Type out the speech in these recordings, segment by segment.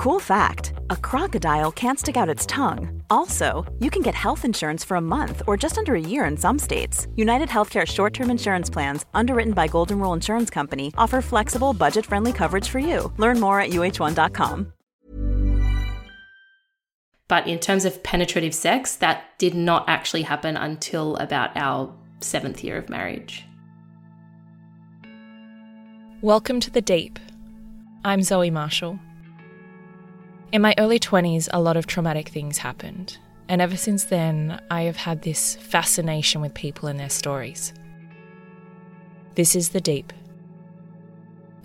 Cool fact a crocodile can't stick out its tongue. Also, you can get health insurance for a month or just under a year in some states. United Healthcare short term insurance plans, underwritten by Golden Rule Insurance Company, offer flexible, budget friendly coverage for you. Learn more at uh1.com. But in terms of penetrative sex, that did not actually happen until about our seventh year of marriage. Welcome to the Deep. I'm Zoe Marshall. In my early 20s, a lot of traumatic things happened, and ever since then, I have had this fascination with people and their stories. This is the deep.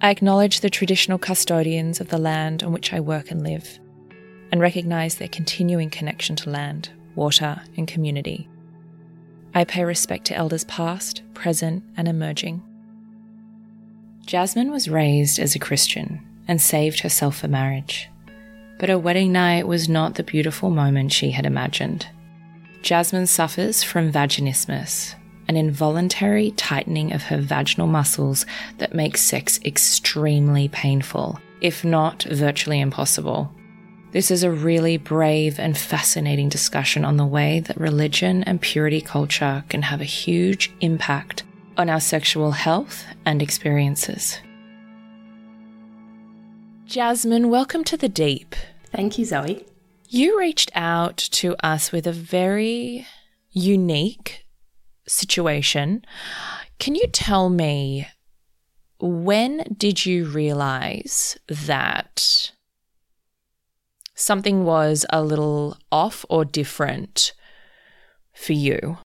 I acknowledge the traditional custodians of the land on which I work and live, and recognise their continuing connection to land, water, and community. I pay respect to elders past, present, and emerging. Jasmin was raised as a Christian and saved herself for marriage. But her wedding night was not the beautiful moment she had imagined. Jasmin suffers from vaginismus, an involuntary tightening of her vaginal muscles that makes sex extremely painful, if not virtually impossible. This is a really brave and fascinating discussion on the way that religion and purity culture can have a huge impact on our sexual health and experiences. Jasmin, welcome to the deep. Thank you, Zoe. You reached out to us with a very unique situation. Can you tell me when did you realize that something was a little off or different for you?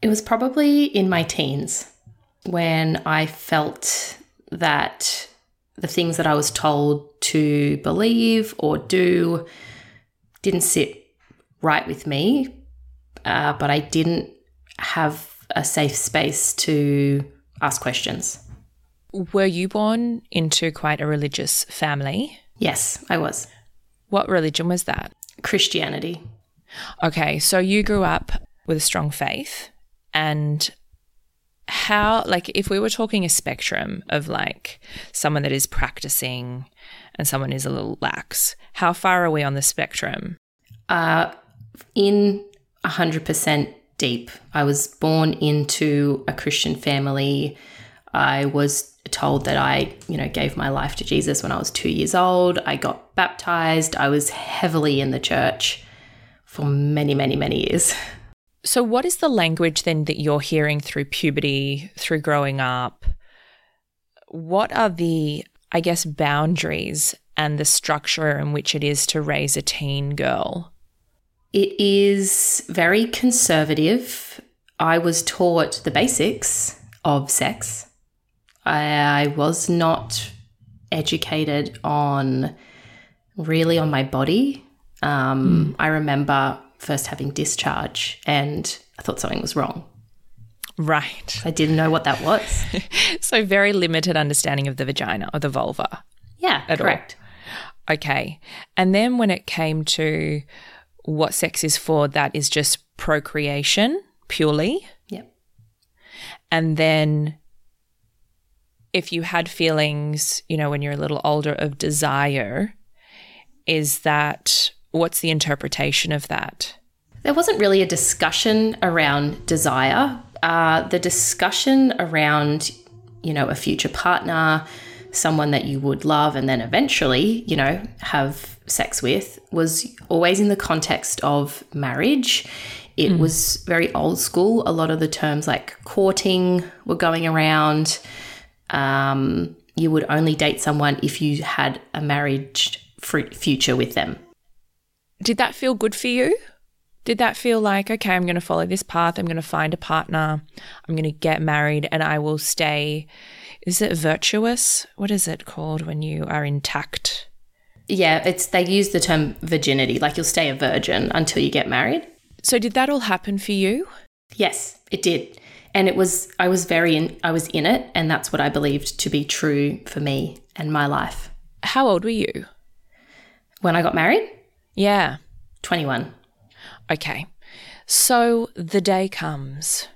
It was probably in my teens when I felt that the things that I was told to believe or do didn't sit right with me, uh, but I didn't have a safe space to ask questions. Were you born into quite a religious family? Yes, I was. What religion was that? Christianity. Okay, so you grew up with a strong faith and how like if we were talking a spectrum of like someone that is practicing and someone is a little lax how far are we on the spectrum? Uh in 100% deep. I was born into a christian family. I was told that i you know gave my life to jesus when i was 2 years old. I got baptized. I was heavily in the church for many many many years So, what is the language then that you're hearing through puberty, through growing up? What are the, I guess, boundaries and the structure in which it is to raise a teen girl? It is very conservative. I was taught the basics of sex. I was not educated on really on my body. Um, mm. I remember first having discharge and I thought something was wrong. Right. I didn't know what that was. so very limited understanding of the vagina or the vulva. Yeah, correct. All. Okay. And then when it came to what sex is for, that is just procreation purely. Yep. And then if you had feelings, you know, when you're a little older of desire, is that What's the interpretation of that? There wasn't really a discussion around desire. Uh, the discussion around, you know, a future partner, someone that you would love and then eventually, you know, have sex with was always in the context of marriage. It mm. was very old school. A lot of the terms like courting were going around. Um, you would only date someone if you had a marriage future with them did that feel good for you? Did that feel like, okay, I'm going to follow this path. I'm going to find a partner. I'm going to get married and I will stay is it virtuous? What is it called when you are intact? Yeah, it's they use the term virginity, like you'll stay a virgin until you get married. So did that all happen for you? Yes, it did. And it was I was very in I was in it and that's what I believed to be true for me and my life. How old were you? When I got married? Yeah. 21. Okay. So the day comes.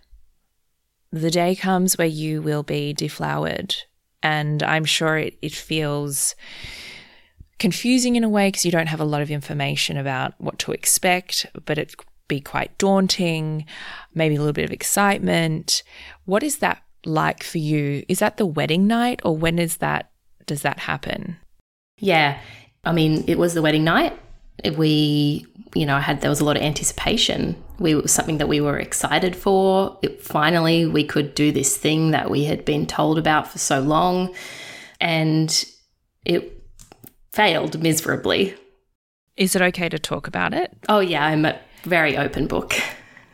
The day comes where you will be deflowered. And I'm sure it, it feels confusing in a way because you don't have a lot of information about what to expect, but it be quite daunting, maybe a little bit of excitement. What is that like for you? Is that the wedding night or when is that does that happen? Yeah. I mean, it was the wedding night. We, you know, had there was a lot of anticipation. We it was something that we were excited for. It, finally, we could do this thing that we had been told about for so long, and it failed miserably. Is it okay to talk about it? Oh yeah, I'm a very open book.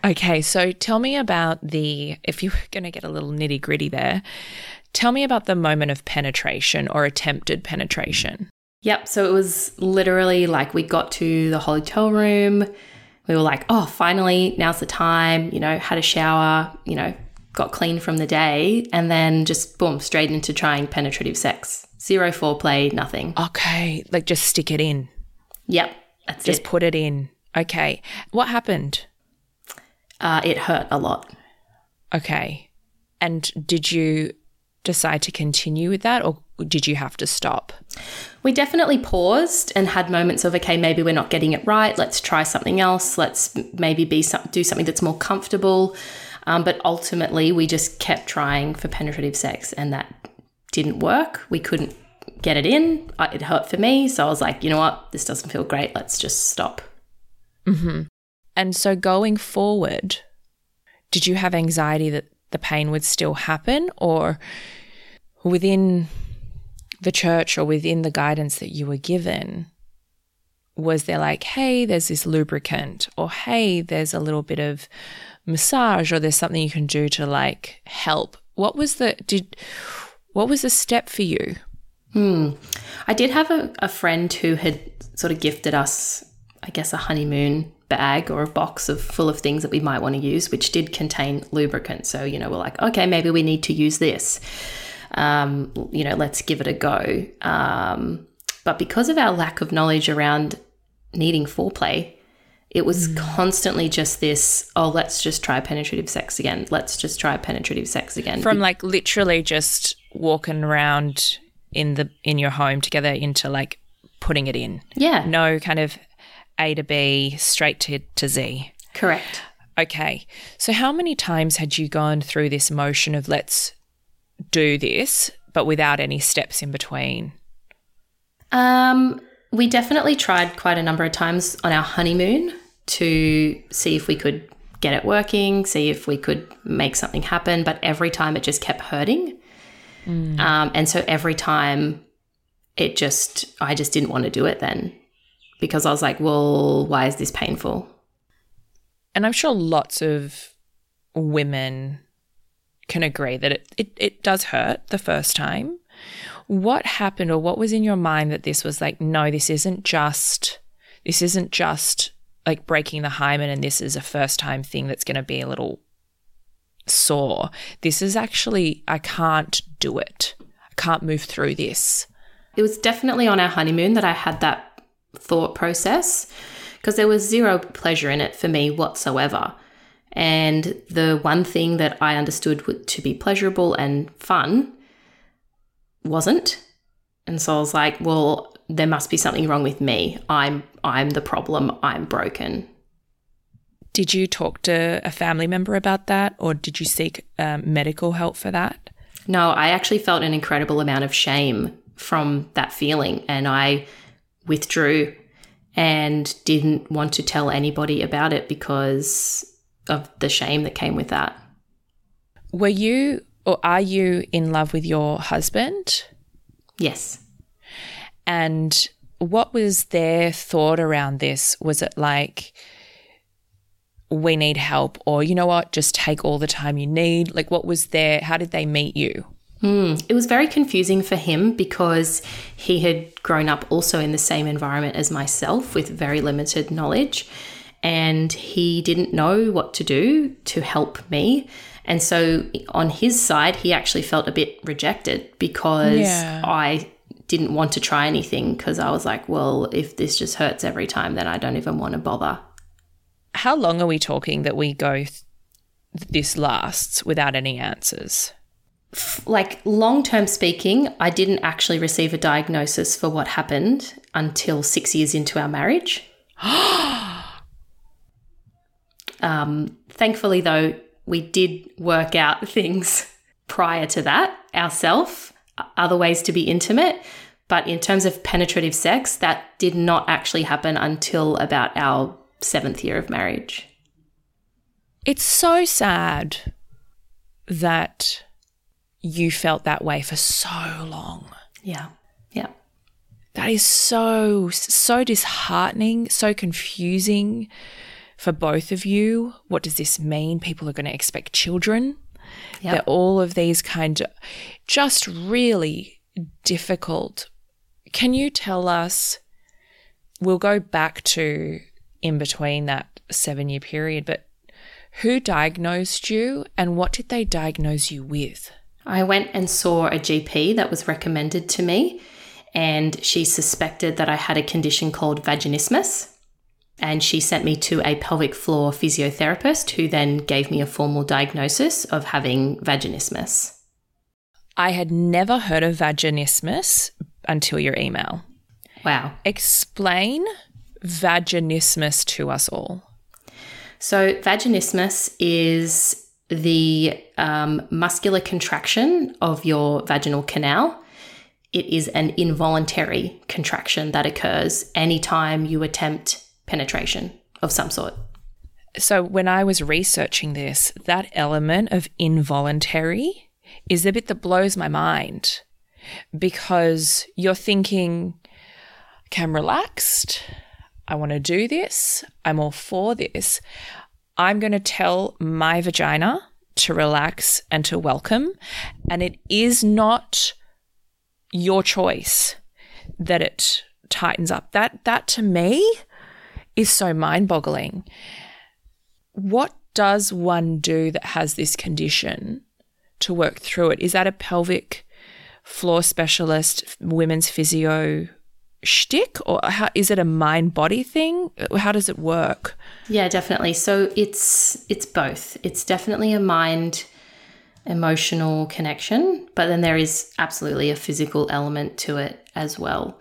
Okay, so tell me about the, if you're going to get a little nitty gritty there, tell me about the moment of penetration or attempted penetration. Yep, so it was literally like we got to the hotel room. We were like, oh, finally, now's the time, you know, had a shower, you know, got clean from the day, and then just boom, straight into trying penetrative sex. Zero foreplay, nothing. Okay, like just stick it in. Yep, that's it. Just it. put it in. Okay. What happened? Uh, it hurt a lot. Okay. And did you decide to continue with that or did you have to stop? We definitely paused and had moments of okay, maybe we're not getting it right. Let's try something else. Let's maybe be some, do something that's more comfortable. Um, but ultimately, we just kept trying for penetrative sex, and that didn't work. We couldn't get it in. It hurt for me, so I was like, you know what, this doesn't feel great. Let's just stop. And so going forward, did you have anxiety that the pain would still happen or within the church or within the guidance that you were given? Was there like, hey, there's this lubricant, or hey, there's a little bit of massage, or there's something you can do to like help? What was the did what was the step for you? Hmm. I did have a, a friend who had sort of gifted us, I guess, a honeymoon bag or a box of full of things that we might want to use, which did contain lubricant. So, you know, we're like, okay, maybe we need to use this. Um, you know, let's give it a go. Um, but because of our lack of knowledge around needing foreplay, it was constantly just this, oh, let's just try penetrative sex again. Let's just try penetrative sex again. From like literally just walking around in the in your home together into like putting it in. yeah, No kind of A to B, straight to, to Z. correct. Okay. So, how many times had you gone through this motion of let's do this, but without any steps in between? Um, we definitely tried quite a number of times on our honeymoon to see if we could get it working, see if we could make something happen, but every time it just kept hurting. Um, and so every time it just, I just didn't want to do it then because I was like, well, why is this painful? And I'm sure lots of women can agree that it, it, it does hurt the first time. What happened or what was in your mind that this was like, no, this isn't just, this isn't just like breaking the hymen and this is a first time thing that's going to be a little sore. This is actually, I can't do it. I can't move through this. It was definitely on our honeymoon that I had that thought process because there was zero pleasure in it for me whatsoever. And the one thing that I understood to be pleasurable and fun wasn't. And so I was like, well, there must be something wrong with me. I'm I'm the problem. I'm broken. Did you talk to a family member about that or did you seek um, medical help for that? No, I actually felt an incredible amount of shame from that feeling and I withdrew and didn't want to tell anybody about it because of the shame that came with that. Were you or are you in love with your husband? Yes. And what was their thought around this? Was it like, we need help, or you know what, just take all the time you need? Like, what was their, how did they meet you? Mm, it was very confusing for him because he had grown up also in the same environment as myself with very limited knowledge. And he didn't know what to do to help me. And so on his side, he actually felt a bit rejected because Yeah. I didn't want to try anything because I was like, well, if this just hurts every time, then I don't even want to bother. How long are we talking that we go th- this lasts without any answers? like long term speaking, I didn't actually receive a diagnosis for what happened until six years into our marriage. um, thankfully, though, we did work out things prior to that ourselves, other ways to be intimate. But in terms of penetrative sex, that did not actually happen until about our seventh year of marriage. It's so sad that you felt that way for so long. Yeah. Yeah. That is so, so disheartening, so confusing for both of you. What does this mean? People are going to expect children. Yep. That all of these kind of just really difficult. Can you tell us? We'll go back to in between that seven year period, but who diagnosed you and what did they diagnose you with? I went and saw a GP that was recommended to me, and she suspected that I had a condition called vaginismus. And she sent me to a pelvic floor physiotherapist who then gave me a formal diagnosis of having vaginismus. I had never heard of vaginismus until your email. Wow. Explain vaginismus to us all. So, vaginismus is the um, muscular contraction of your vaginal canal. It is an involuntary contraction that occurs anytime you attempt penetration of some sort. So, when I was researching this, that element of involuntary is the bit that blows my mind because you're thinking, okay, I'm relaxed. I want to do this. I'm all for this. I'm going to tell my vagina to relax and to welcome. And it is not your choice that it tightens up. That that to me is so mind-boggling. What does one do that has this condition to work through it? Is that a pelvic floor specialist, women's physio shtick, or how, is it a mind-body thing? How does it work? Yeah, definitely. So it's it's both. It's definitely a mind emotional connection, but then there is absolutely a physical element to it as well.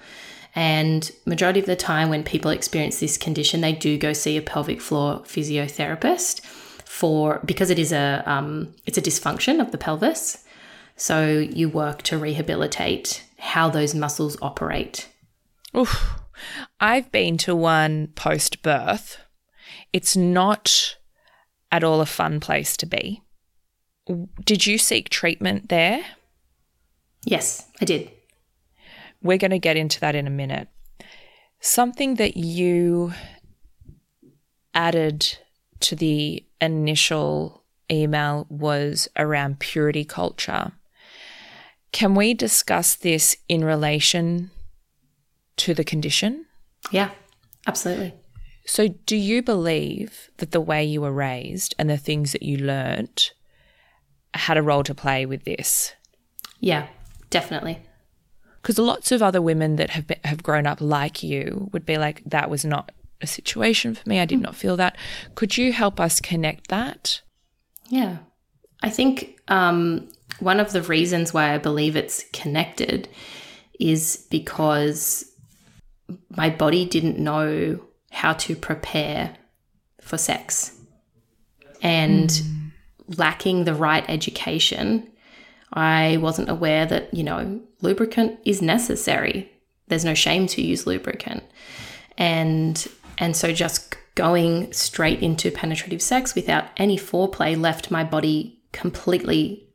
And majority of the time when people experience this condition, they do go see a pelvic floor physiotherapist for because it is a um, it's a dysfunction of the pelvis. So you work to rehabilitate how those muscles operate. Oof. I've been to one post birth. It's not at all a fun place to be. Did you seek treatment there? Yes, I did. We're going to get into that in a minute. Something that you added to the initial email was around purity culture. Can we discuss this in relation to the condition? Yeah, absolutely. So, do you believe that the way you were raised and the things that you learnt had a role to play with this? Yeah, definitely. Because lots of other women that have been, have grown up like you would be like, "That was not a situation for me. I did not feel that." Could you help us connect that? Yeah. I think um, one of the reasons why I believe it's connected is because my body didn't know how to prepare for sex. And lacking the right education, I wasn't aware that, you know, lubricant is necessary. There's no shame to use lubricant. And and so just going straight into penetrative sex without any foreplay left my body completely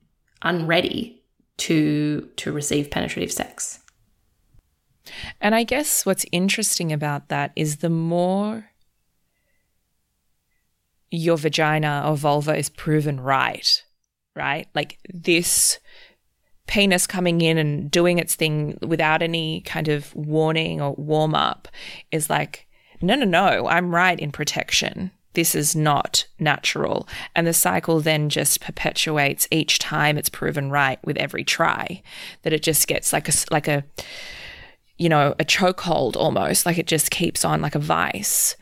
unready to to receive penetrative sex. And I guess what's interesting about that is the more your vagina or vulva is proven right, right? Like this penis coming in and doing its thing without any kind of warning or warm up is like, no, no, no, I'm right in protection. This is not natural. And the cycle then just perpetuates each time it's proven right with every try, that it just gets like a, like a, you know, a chokehold almost, like it just keeps on like a vice.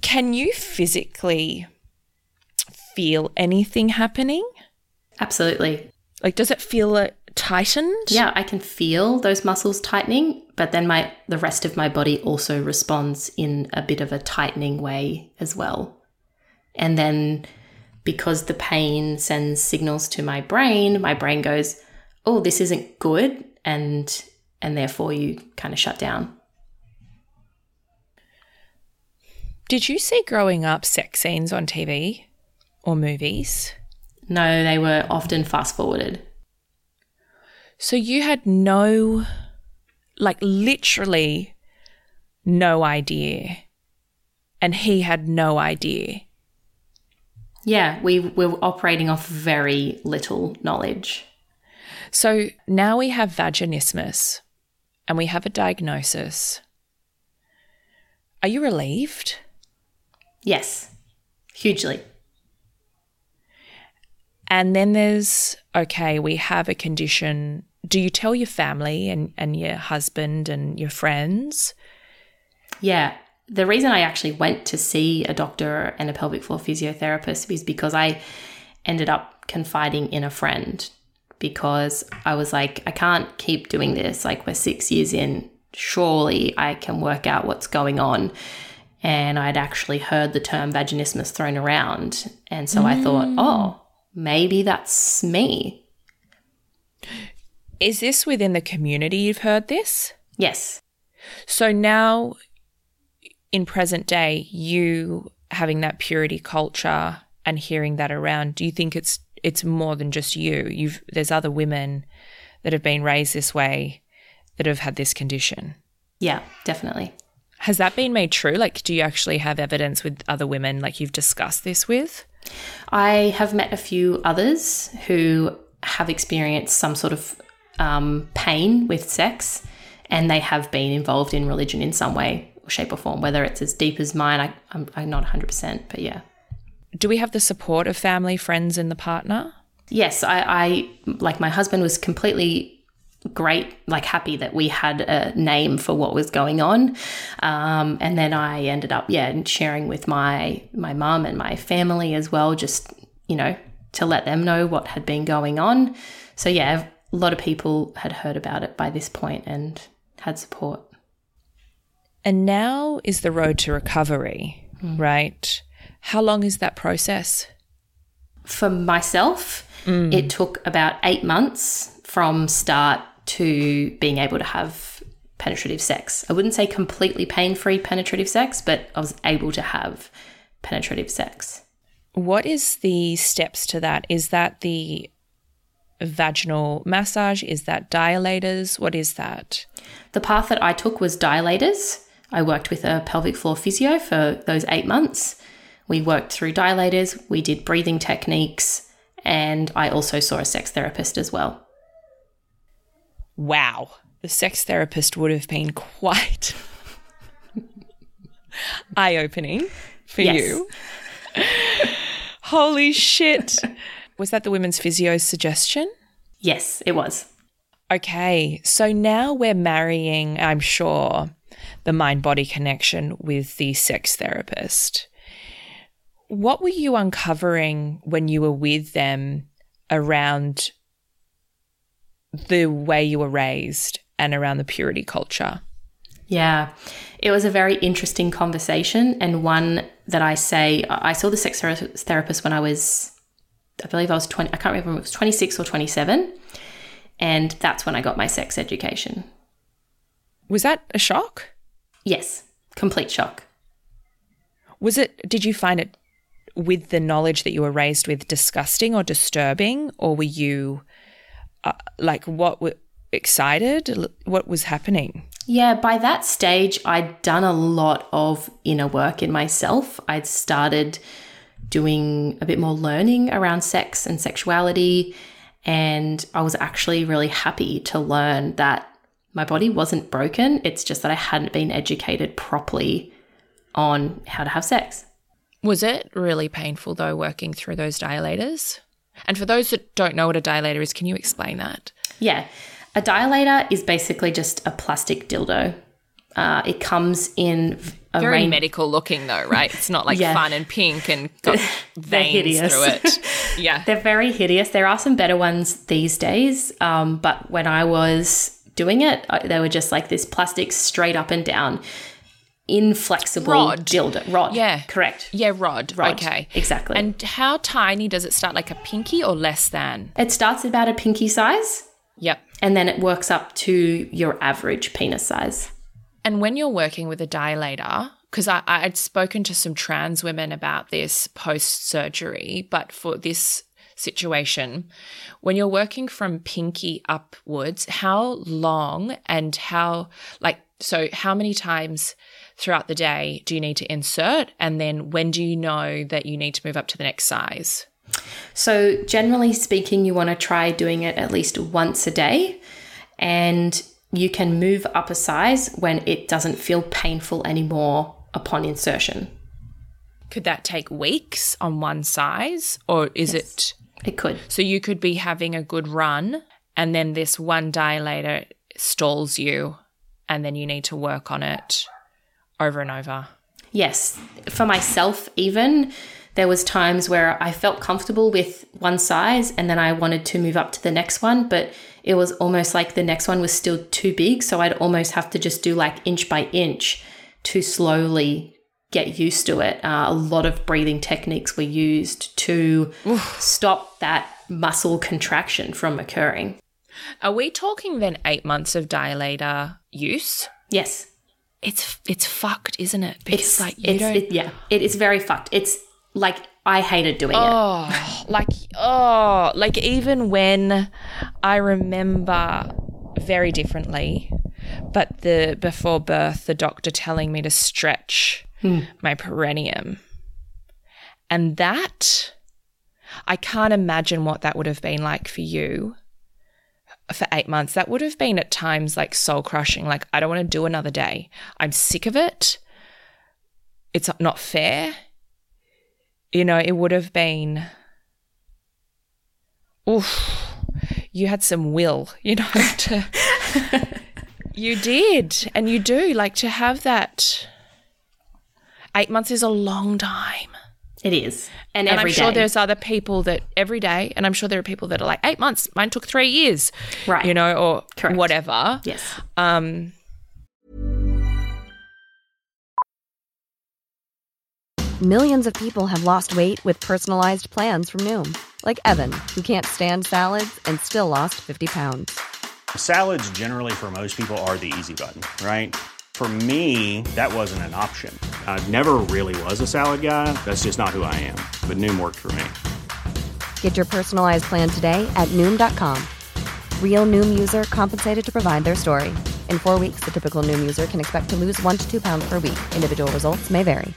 Can you physically feel anything happening? Absolutely. Like, does it feel uh, tightened? Yeah, I can feel those muscles tightening, but then my the rest of my body also responds in a bit of a tightening way as well. And then because the pain sends signals to my brain, my brain goes, "Oh, this isn't good," and and therefore you kind of shut down. Did you see growing up sex scenes on TV or movies? No, they were often fast forwarded. So you had no, like literally no idea. And he had no idea. Yeah, we were operating off very little knowledge. So now we have vaginismus and we have a diagnosis. Are you relieved? Yes, hugely. And then there's okay, we have a condition. Do you tell your family and, and your husband and your friends? Yeah. The reason I actually went to see a doctor and a pelvic floor physiotherapist is because I ended up confiding in a friend because I was like, I can't keep doing this. Like, we're six years in. Surely I can work out what's going on. And I'd actually heard the term vaginismus thrown around. And so mm. I thought, mm. oh, maybe that's me. Is this within the community you've heard this? Yes. So now, in present day, you having that purity culture and hearing that around, do you think it's it's more than just you? You've there's other women that have been raised this way that have had this condition. Yeah, definitely. Has that been made true? Like, do you actually have evidence with other women like you've discussed this with? I have met a few others who have experienced some sort of um, pain with sex and they have been involved in religion in some way, or shape, or form, whether it's as deep as mine. I, I'm, I'm not 100%, but yeah. Do we have the support of family, friends, and the partner? Yes, I, I like my husband was completely great, like happy that we had a name for what was going on. Um, and then I ended up, yeah, sharing with my my mum and my family as well, just you know, to let them know what had been going on. So yeah, a lot of people had heard about it by this point and had support. And now is the road to recovery, mm. right? How long is that process? For myself, mm. it took about eight months from start to being able to have penetrative sex. I wouldn't say completely pain free penetrative sex, but I was able to have penetrative sex. What is the steps to that? Is that the vaginal massage? Is that dilators? What is that? The path that I took was dilators. I worked with a pelvic floor physio for those eight months. We worked through dilators, we did breathing techniques, and I also saw a sex therapist as well wow, the sex therapist would have been quite eye opening for yes. you. Holy shit. Was that the women's physio's suggestion? Yes, it was. Okay, so now we're marrying, I'm sure, the mind body connection with the sex therapist. What were you uncovering when you were with them around the way you were raised and around the purity culture? Yeah, it was a very interesting conversation and one that I say I saw the sex therapist when I was, I believe I was 20, I can't remember if it was 26 or 27. And that's when I got my sex education. Was that a shock? Yes, complete shock. Was it, did you find it with the knowledge that you were raised with disgusting or disturbing, or were you uh, like what were excited? What was happening? Yeah, by that stage, I'd done a lot of inner work in myself. I'd started doing a bit more learning around sex and sexuality. And I was actually really happy to learn that my body wasn't broken. It's just that I hadn't been educated properly on how to have sex. Was it really painful though, working through those dilators? And for those that don't know what a dilator is, can you explain that? Yeah. A dilator is basically just a plastic dildo. Uh, it comes in a Very medical looking though, right? It's not like Yeah. fun and pink and got veins hideous. through it. Yeah. They're very hideous. There are some better ones these days, um, but when I was doing it, they were just like this plastic straight up and down, inflexible Rod. dildo rod. Yeah. correct. Yeah, rod. Rod, Okay. exactly. And how tiny does it start? Like a pinky or less than? It starts about a pinky size, Yep. and then it works up to your average penis size. And when you're working with a dilator, because I, I'd spoken to some trans women about this post surgery, but for this situation, when you're working from pinky upwards, how long and how, like, so how many times throughout the day do you need to insert? And then when do you know that you need to move up to the next size? So, generally speaking, you want to try doing it at least once a day, and you can move up a size when it doesn't feel painful anymore upon insertion. Could that take weeks on one size? Or is it It could. So you could be having a good run, and then this one dilator stalls you, and then you need to work on it over and over. Yes, for myself, even there was times where I felt comfortable with one size, and then I wanted to move up to the next one, but it was almost like the next one was still too big, so I'd almost have to just do like inch by inch to slowly get used to it. Uh, a lot of breathing techniques were used to stop that muscle contraction from occurring. Are we talking then eight months of dilator use? Yes, It's it's fucked, isn't it? Because it's like you it's, don't. it, yeah, it is very fucked. It's like I hated doing it. Oh, like oh, like even when I remember very differently, but the before birth, the doctor telling me to stretch hmm. my perineum, and that I can't imagine what that would have been like for you for eight months. That would have been at times like soul crushing. Like I don't want to do another day. I'm sick of it. It's not fair you know, it would have been, oof, you had some will, you know, to, you did, and you do, like to have that. Eight months is a long time. It is, and, And I'm sure day. there's other people that every day, and I'm sure there are people that are like, eight months, mine took three years, Right. you know, or Correct. whatever. yes. Um, Millions of people have lost weight with personalized plans from Noom, like Evan, who can't stand salads and still lost 50 pounds. Salads, generally, for most people, are the easy button, right? For me, that wasn't an option. I never really was a salad guy. That's just not who I am. But Noom worked for me. Get your personalized plan today at Noom.com. Real Noom user compensated to provide their story. In four weeks, the typical Noom user can expect to lose one to two pounds per week. Individual results may vary.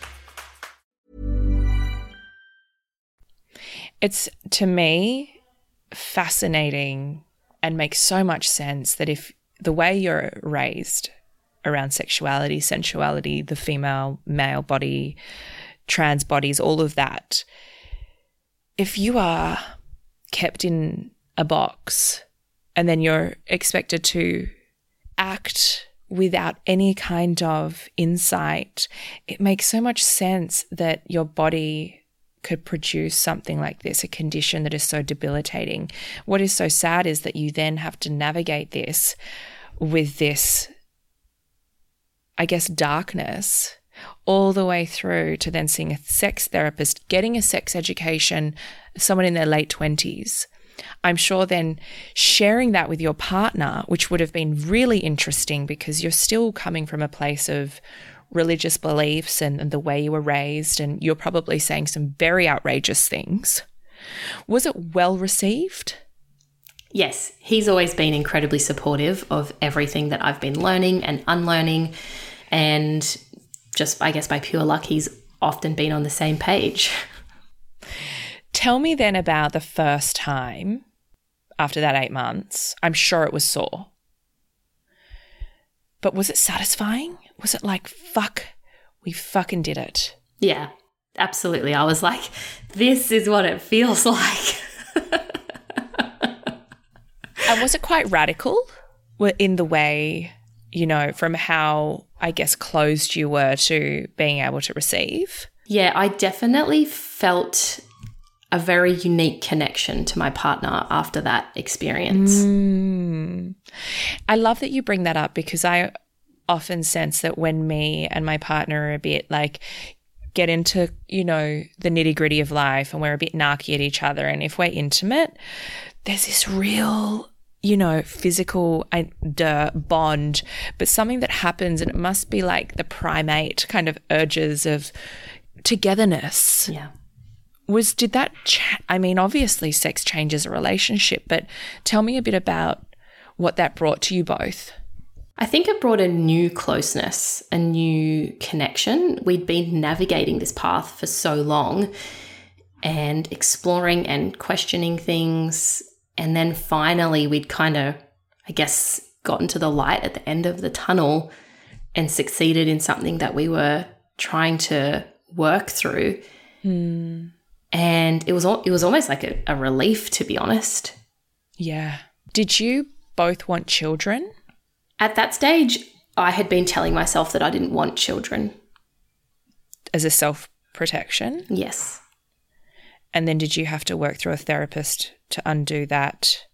it's to me fascinating and makes so much sense that if the way you're raised around sexuality, sensuality, the female, male body, trans bodies, all of that, if you are kept in a box and then you're expected to act without any kind of insight, it makes so much sense that your body could produce something like this, a condition that is so debilitating. What is so sad is that you then have to navigate this with this, I guess, darkness all the way through to then seeing a sex therapist, getting a sex education, someone in their late 20s. I'm sure then sharing that with your partner, which would have been really interesting because you're still coming from a place of religious beliefs and, and the way you were raised, and you're probably saying some very outrageous things. Was it well received? Yes, he's always been incredibly supportive of everything that I've been learning and unlearning. And just, I guess, by pure luck, he's often been on the same page. Tell me then about the first time after that eight months. I'm sure it was sore. But was it satisfying? Was it like, fuck, we fucking did it? Yeah, absolutely. I was like, this is what it feels like. And was it quite radical in the way, you know, from how I guess closed you were to being able to receive? Yeah, I definitely felt a very unique connection to my partner after that experience. Mm. I love that you bring that up because I often sense that when me and my partner are a bit like get into, you know, the nitty gritty of life and we're a bit narky at each other, and if we're intimate, there's this real you know, physical uh, bond, but something that happens, and it must be like the primate kind of urges of togetherness. Yeah. Was did that? Ch- I mean, obviously, sex changes a relationship, but tell me a bit about what that brought to you both. I think it brought a new closeness, a new connection. We'd been navigating this path for so long and exploring and questioning things and then finally, we'd kind of, I guess, gotten to the light at the end of the tunnel and succeeded in something that we were trying to work through. Mm. And it was it was almost like a, a relief, to be honest. Yeah. Did you both want children? At that stage, I had been telling myself that I didn't want children. As a self protection? Yes. And then did you have to work through a therapist to undo that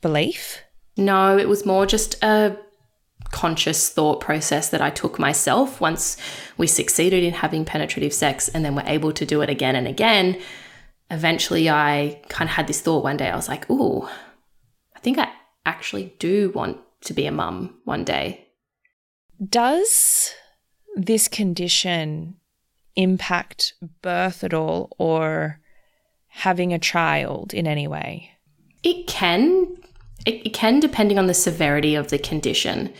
belief? No, it was more just a conscious thought process that I took myself once we succeeded in having penetrative sex and then were able to do it again and again. Eventually, I kind of had this thought one day. I was like, ooh, I think I actually do want to be a mum one day. Does this condition impact birth at all or having a child in any way? It can. It, it can, depending on the severity of the condition.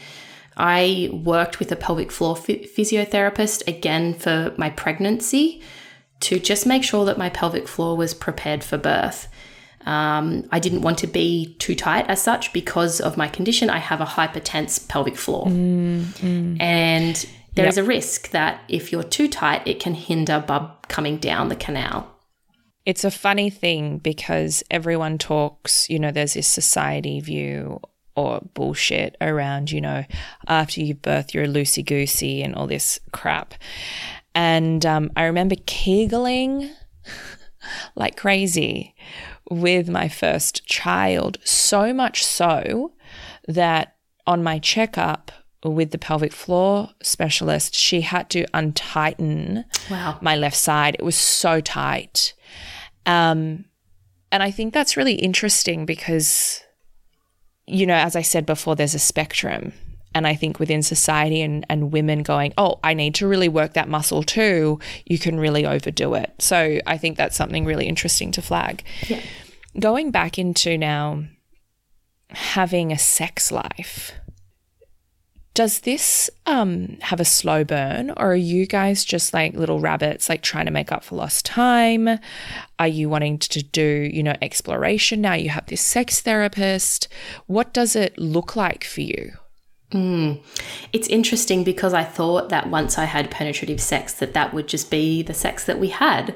I worked with a pelvic floor physiotherapist again for my pregnancy to just make sure that my pelvic floor was prepared for birth. Um, I didn't want to be too tight as such because of my condition. I have a hypertense pelvic floor. Mm, mm. And there yep. is a risk that if you're too tight, it can hinder bub coming down the canal. It's a funny thing because everyone talks, you know, there's this society view or bullshit around, you know, after you birth, you're loosey goosey and all this crap. And um, I remember kegling like crazy with my first child, so much so that on my checkup, with the pelvic floor specialist, she had to untighten wow. my left side. It was so tight. Um, and I think that's really interesting because, you know, as I said before, there's a spectrum. And I think within society and, and women going, oh, I need to really work that muscle too, you can really overdo it. So I think that's something really interesting to flag. Yeah. Going back into now having a sex life does this um, have a slow burn, or are you guys just like little rabbits, like trying to make up for lost time? Are you wanting to do, you know, exploration now? You have this sex therapist. What does it look like for you? Mm. It's interesting because I thought that once I had penetrative sex, that that would just be the sex that we had.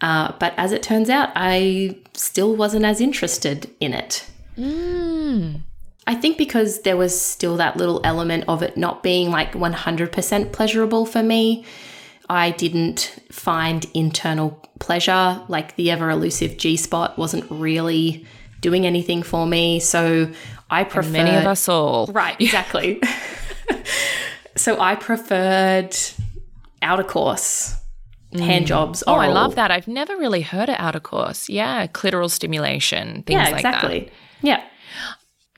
Uh, but as it turns out, I still wasn't as interested in it. Mm. I think because there was still that little element of it not being like 100% pleasurable for me, I didn't find internal pleasure. Like the ever elusive G spot wasn't really doing anything for me. So I preferred. many of us all. Right, exactly. so I preferred outer course. Hand mm. jobs. Oral. Oh, I love that. I've never really heard of outer course. Yeah, clitoral stimulation, things yeah, like exactly. that. Yeah.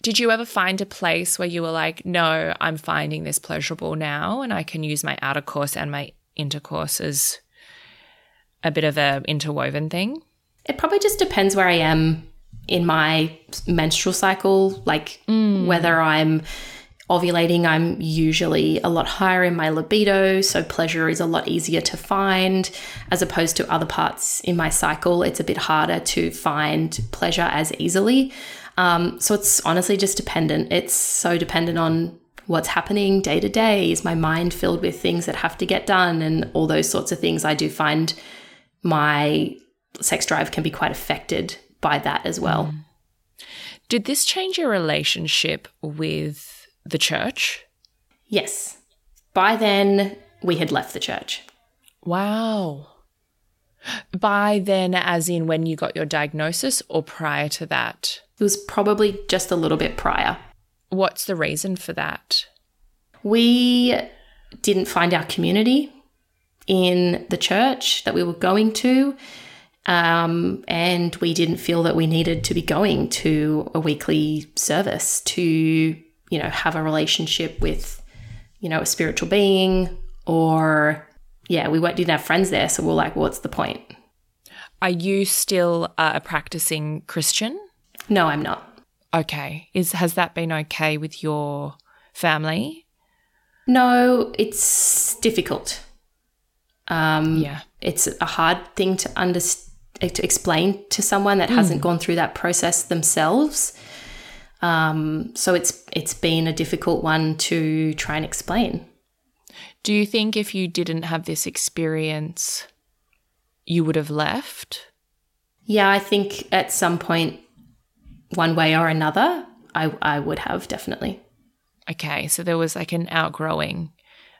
Did you ever find a place where you were like, no, I'm finding this pleasurable now and I can use my outer course and my intercourse as a bit of a interwoven thing? It probably just depends where I am in my menstrual cycle, like mm. whether I'm ovulating, I'm usually a lot higher in my libido, so pleasure is a lot easier to find, as opposed to other parts in my cycle. It's a bit harder to find pleasure as easily. Um, so it's honestly just dependent. It's so dependent on what's happening day to day. Is my mind filled with things that have to get done and all those sorts of things? I do find my sex drive can be quite affected by that as well. Mm. Did this change your relationship with the church? Yes. By then, we had left the church. Wow. By then, as in when you got your diagnosis, or prior to that? It was probably just a little bit prior. What's the reason for that? We didn't find our community in the church that we were going to. Um, and we didn't feel that we needed to be going to a weekly service to, you know, have a relationship with, you know, a spiritual being or, yeah, we didn't have friends there. So we are like, what's the point? Are you still uh, a practicing Christian? No, I'm not. Okay. Is has that been okay with your family? No, it's difficult. Um, yeah, it's a hard thing to understand to explain to someone that mm. hasn't gone through that process themselves. Um, so it's it's been a difficult one to try and explain. Do you think if you didn't have this experience, you would have left? Yeah, I think at some point, one way or another, I, I would have definitely. Okay, so there was like an outgrowing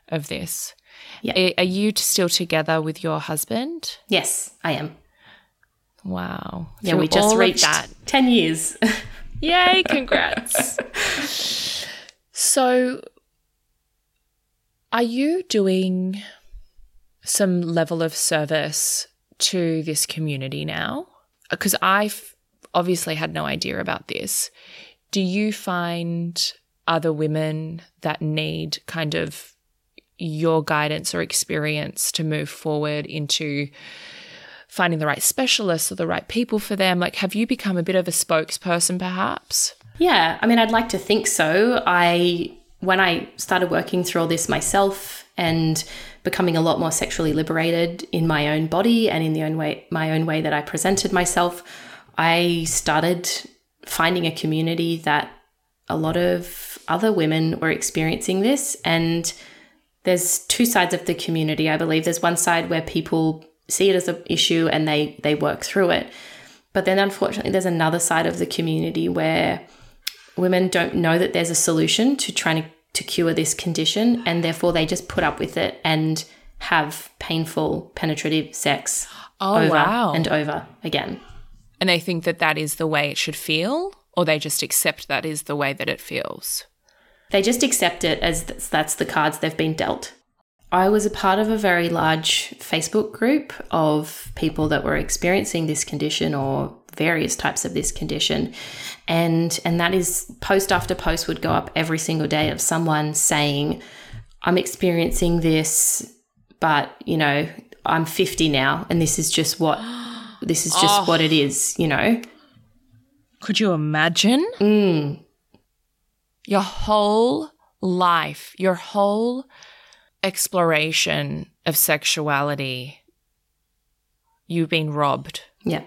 of this. Yeah. Are you still together with your husband? Yes, I am. Wow. Yeah, Through we just reached that. 10 years. Yay, congrats. so, are you doing some level of service to this community now? Because I've obviously had no idea about this. Do you find other women that need kind of your guidance or experience to move forward into finding the right specialists or the right people for them? Like, have you become a bit of a spokesperson perhaps? Yeah, I mean, I'd like to think so. I, when I started working through all this myself and becoming a lot more sexually liberated in my own body and in the own way, my own way that I presented myself, I started finding a community that a lot of other women were experiencing this. And there's two sides of the community, I believe. There's one side where people see it as an issue and they they work through it. But then unfortunately there's another side of the community where women don't know that there's a solution to trying to, to cure this condition and therefore they just put up with it and have painful penetrative sex oh, over wow. and over again. And they think that that is the way it should feel or they just accept that is the way that it feels. They just accept it as that's the cards they've been dealt. I was a part of a very large Facebook group of people that were experiencing this condition or various types of this condition. And and that is post after post would go up every single day of someone saying, I'm experiencing this, but you know, I'm 50 now and this is just what this is just oh. what it is, you know. Could you imagine? Mm. Your whole life, your whole exploration of sexuality, you've been robbed. Yeah.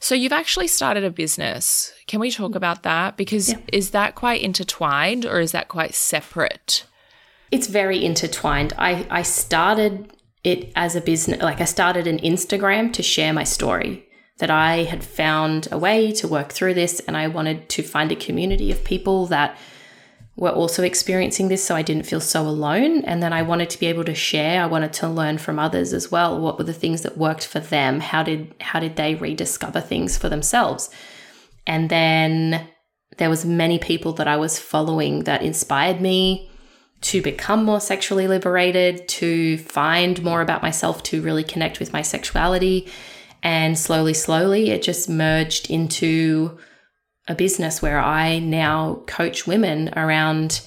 So you've actually started a business. Can we talk mm. about that? Because yeah. is that quite intertwined or is that quite separate? It's very intertwined. I, I started it as a business, like I started an Instagram to share my story that I had found a way to work through this and I wanted to find a community of people that were also experiencing this so I didn't feel so alone. And then I wanted to be able to share. I wanted to learn from others as well. What were the things that worked for them? How did how did they rediscover things for themselves? And then there was many people that I was following that inspired me to become more sexually liberated, to find more about myself, to really connect with my sexuality. And slowly, slowly, it just merged into a business where I now coach women around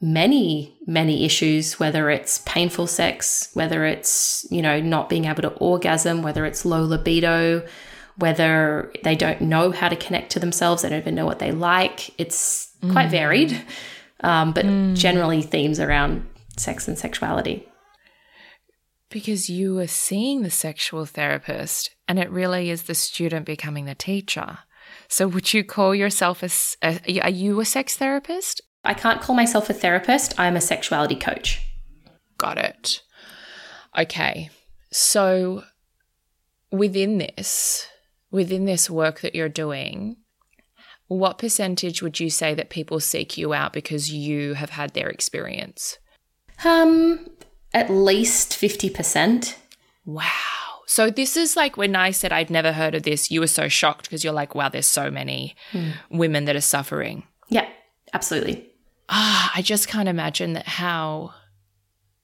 many, many issues, whether it's painful sex, whether it's, you know, not being able to orgasm, whether it's low libido, whether they don't know how to connect to themselves, they don't even know what they like. It's quite varied, um, but generally themes around sex and sexuality. Because you are seeing the sexual therapist, and it really is the student becoming the teacher. So, would you call yourself a, a- Are you a sex therapist? I can't call myself a therapist, I'm a sexuality coach. Got it. Okay. So, within this, within this work that you're doing, what percentage would you say that people seek you out because you have had their experience? Um, at least 50%. Wow. So this is like when I said I'd never heard of this, you were so shocked because you're like, wow, there's so many women that are suffering. Yeah, absolutely. Ah, I just can't imagine that how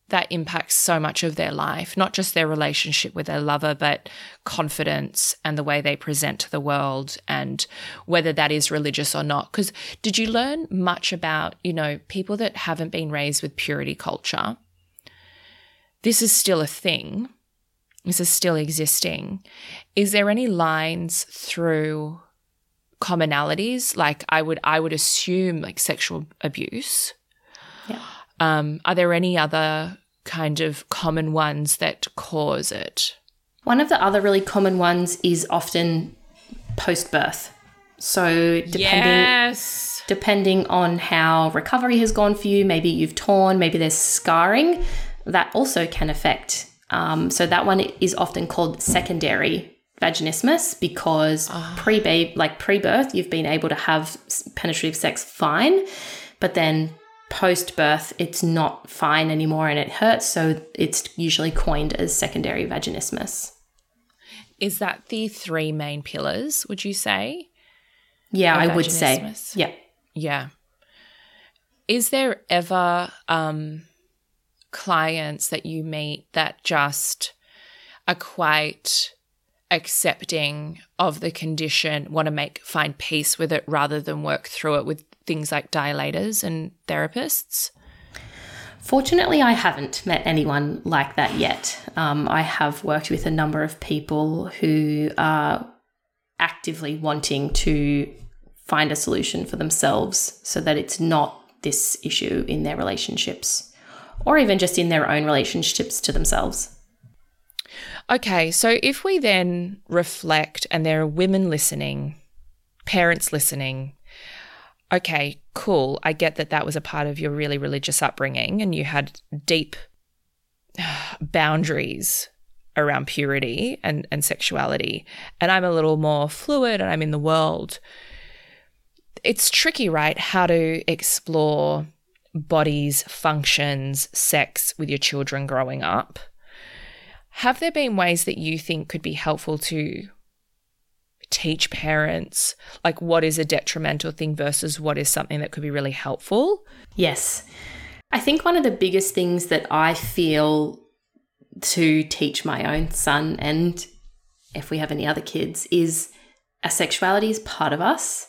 that impacts so much of their life, not just their relationship with their lover, but confidence and the way they present to the world and whether that is religious or not. Because did you learn much about, you know, people that haven't been raised with purity culture? This is still a thing. This is still existing. Is there any lines through commonalities? Like I would I would assume like sexual abuse. Yeah. Um, are there any other kind of common ones that cause it? One of the other really common ones is often post birth. So, depending yes. depending on how recovery has gone for you, maybe you've torn, maybe there's scarring, that also can affect. Um, so that one is often called secondary vaginismus because pre babe like pre birth you've been able to have penetrative sex fine, but then post birth it's not fine anymore and it hurts. So it's usually coined as secondary vaginismus. Is that the three main pillars, would you say? Yeah, I would say. Yeah. Yeah. Is there ever um, clients that you meet that just are quite accepting of the condition, want to make find peace with it rather than work through it with things like dilators and therapists? Fortunately, I haven't met anyone like that yet. Um, I have worked with a number of people who are actively wanting to find a solution for themselves so that it's not this issue in their relationships or even just in their own relationships to themselves. Okay, so if we then reflect, and there are women listening, parents listening, okay, cool. I get that that was a part of your really religious upbringing and you had deep boundaries around purity and, and sexuality. And I'm a little more fluid and I'm in the world. It's tricky, right? How to explore bodies, functions, sex with your children growing up. Have there been ways that you think could be helpful to teach parents like what is a detrimental thing versus what is something that could be really helpful? Yes. I think one of the biggest things that I feel to teach my own son and if we have any other kids is our sexuality is part of us.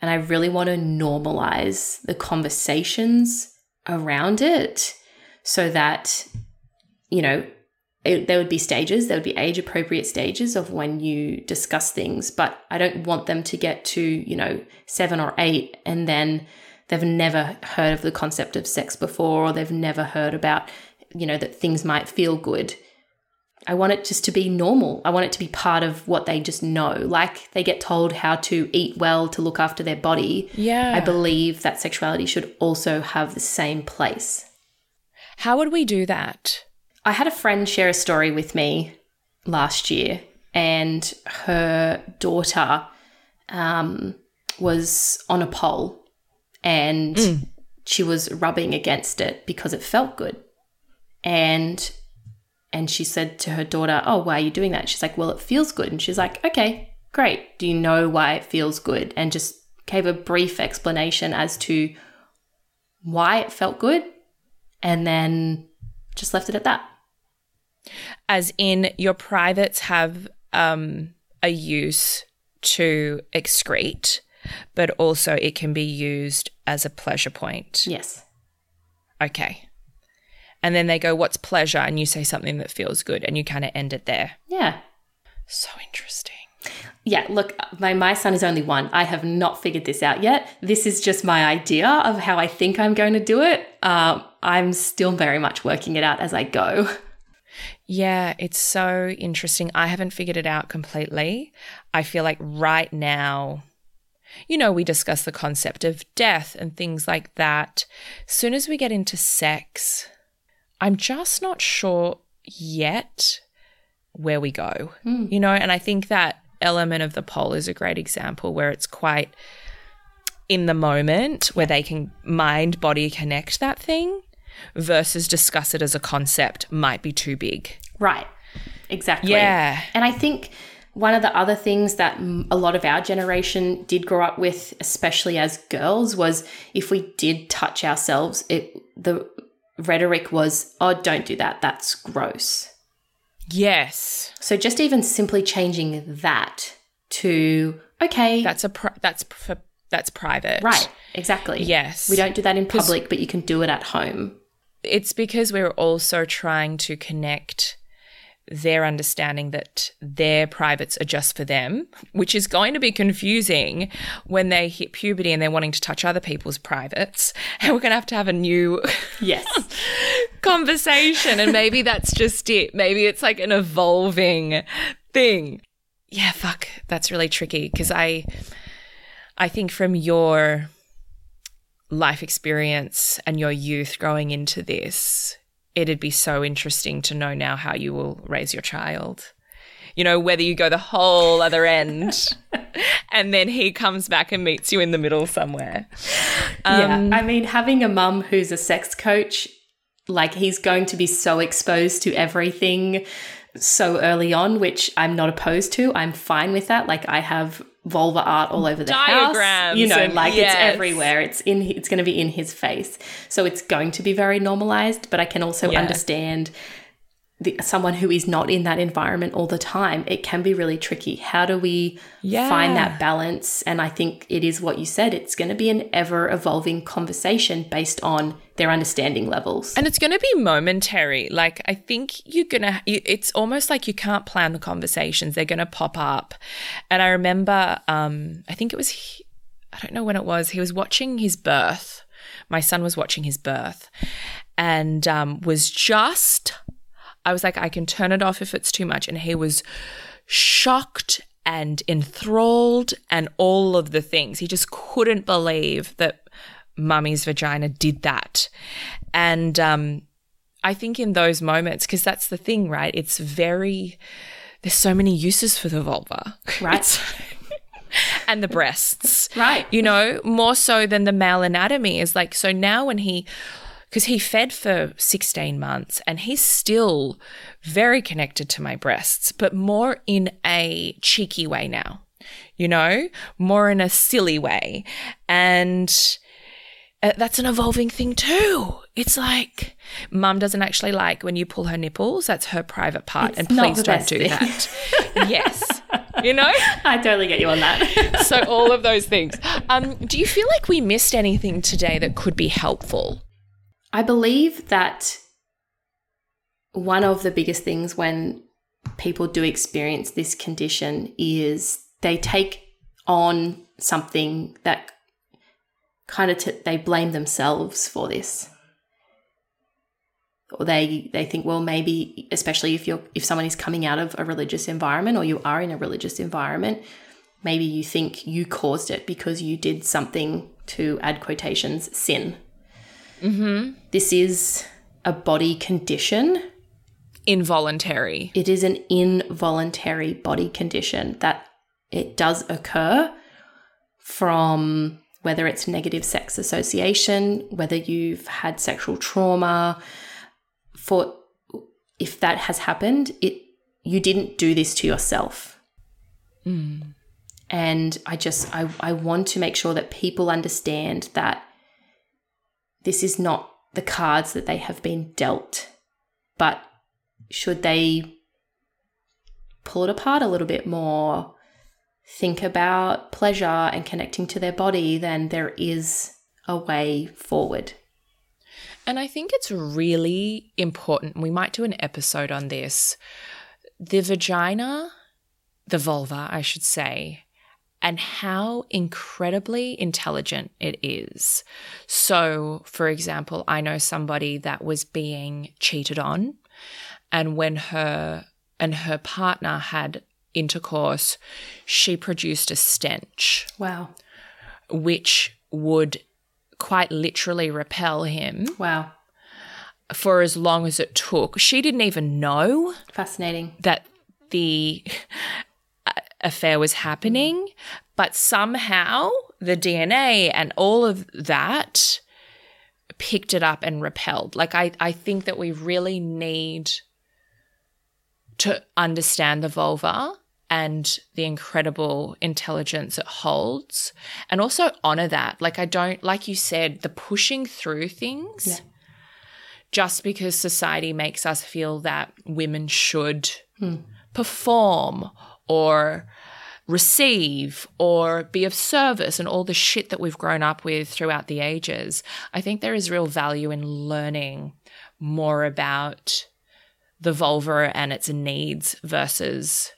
And I really want to normalize the conversations around it so that, you know, it, there would be stages, there would be age appropriate stages of when you discuss things, but I don't want them to get to, you know, seven or eight and then they've never heard of the concept of sex before or they've never heard about, you know, that things might feel good. I want it just to be normal. I want it to be part of what they just know. Like they get told how to eat well to look after their body. Yeah. I believe that sexuality should also have the same place. How would we do that? I had a friend share a story with me last year, and her daughter um, was on a pole and she was rubbing against it because it felt good. And and she said to her daughter, "Oh, why are you doing that?" She's like, "Well, it feels good." And she's like, "Okay, great. Do you know why it feels good?" And just gave a brief explanation as to why it felt good, and then just left it at that. As in, your privates have um, a use to excrete, but also it can be used as a pleasure point. Yes. Okay. And then they go, What's pleasure? And you say something that feels good, and you kind of end it there. Yeah. So interesting. Yeah, look, my, my son is only one. I have not figured this out yet. This is just my idea of how I think I'm going to do it. Um, I'm still very much working it out as I go. Yeah, it's so interesting. I haven't figured it out completely. I feel like right now, you know, we discuss the concept of death and things like that. Soon as we get into sex, I'm just not sure yet where we go, Hmm. you know, and I think that element of the pole is a great example where it's quite in the moment where they can mind body connect that thing versus discuss it as a concept might be too big. Right. Exactly. Yeah. And I think one of the other things that mm, a lot of our generation did grow up with, especially as girls, was if we did touch ourselves, it the rhetoric was, "Oh, don't do that. That's gross." Yes. So just even simply changing that to okay, That's a pri- that's for that's private. right, exactly. Yes. We don't do that in public, but you can do it at home. It's because we're also trying to connect their understanding that their privates are just for them, which is going to be confusing when they hit puberty and they're wanting to touch other people's privates. And we're going to have to have a new Yes. conversation. And maybe that's just it. Maybe it's like an evolving thing. Yeah, fuck. That's really tricky because I, I think from your life experience and your youth growing into this, it'd be so interesting to know now how you will raise your child. You know, whether you go the whole other end and then he comes back and meets you in the middle somewhere. Um, yeah. I mean, having a mum who's a sex coach, like he's going to be so exposed to everything so early on, which I'm not opposed to. I'm fine with that. Like I have vulva art all over the house. You know, like yes. it's everywhere. It's in it's going to be in his face. So it's going to be very normalized, but I can also Yeah. understand the, someone who is not in that environment all the time, it can be really tricky. How do we Yeah. find that balance? And I think it is what you said. It's going to be an ever evolving conversation based on their understanding levels. And it's going to be momentary. Like, I think you're going to, it's almost like you can't plan the conversations. They're going to pop up. And I remember, um, I think it was, he- I don't know when it was, he was watching his birth. My son was watching his birth and um, was just, I was like, I can turn it off if it's too much. And he was shocked and enthralled and all of the things. He just couldn't believe that mummy's vagina did that. And um, I think in those moments, because that's the thing, right? It's very, there's so many uses for the vulva. Right. And the breasts. Right. You know, more so than the male anatomy is like, so now when he, because he fed for 16 months and he's still very connected to my breasts, but more in a cheeky way now, you know, more in a silly way. And uh, that's an evolving thing too. It's like mum doesn't actually like when you pull her nipples. That's her private part. It's and please don't do thing. that. yes. You know? I totally get you on that. so all of those things. Um, do you feel like we missed anything today that could be helpful? I believe that one of the biggest things when people do experience this condition is they take on something that kind of t- they blame themselves for this. Or they they think well maybe especially if you're if someone is coming out of a religious environment or you are in a religious environment maybe you think you caused it because you did something to add quotations sin Mm-hmm. this is a body condition. Involuntary. It is an involuntary body condition that it does occur from whether it's negative sex association, whether you've had sexual trauma. For if that has happened, it you didn't do this to yourself. Mm. And I just I, I want to make sure that people understand that this is not the cards that they have been dealt. But should they pull it apart a little bit more, think about pleasure and connecting to their body, then there is a way forward. And I think it's really important. We might do an episode on this. The vagina, the vulva, I should say, and how incredibly intelligent it is. So, for example, I know somebody that was being cheated on, and when her and her partner had intercourse, she produced a stench, Wow. which would quite literally repel him Wow. for as long as it took. She didn't even know Fascinating. that the affair was happening, but somehow the DNA and all of that picked it up and repelled. Like, I, I think that we really need to understand the vulva and the incredible intelligence it holds and also honor that. Like, I don't, like you said, the pushing through things Yeah. just because society makes us feel that women should hmm. perform or receive or be of service and all the shit that we've grown up with throughout the ages. I think there is real value in learning more about the vulva and its needs versus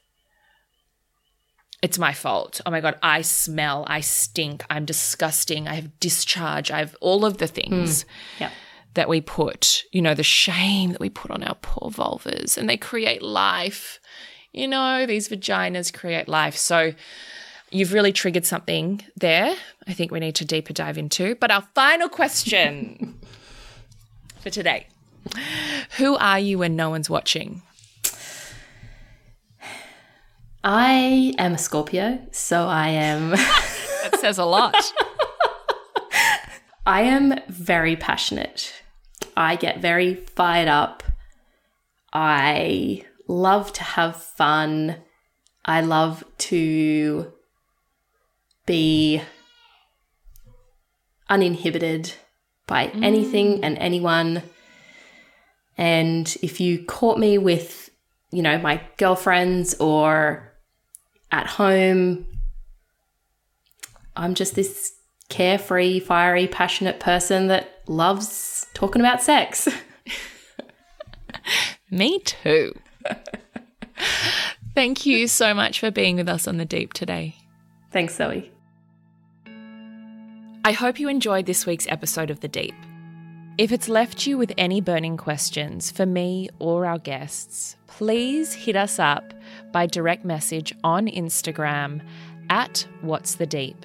it's my fault. Oh my God, I smell, I stink, I'm disgusting, I have discharge, I have all of the things mm. Yeah. that we put, you know, the shame that we put on our poor vulvas and they create life. You know, these vaginas create life. So you've really triggered something there. I think we need to deeper dive into. But our final question for today Who are you when no one's watching? I am a Scorpio, so I am That says a lot. I am very passionate. I get very fired up. I love to have fun. I love to be uninhibited by mm. anything and anyone. And if you caught me with, you know, my girlfriends or at home, I'm just this carefree, fiery, passionate person that loves talking about sex. Me too. Thank you so much for being with us on The Deep today. Thanks, Zoe. I hope you enjoyed this week's episode of The Deep. If it's left you with any burning questions for me or our guests, please hit us up by direct message on Instagram at What's the Deep.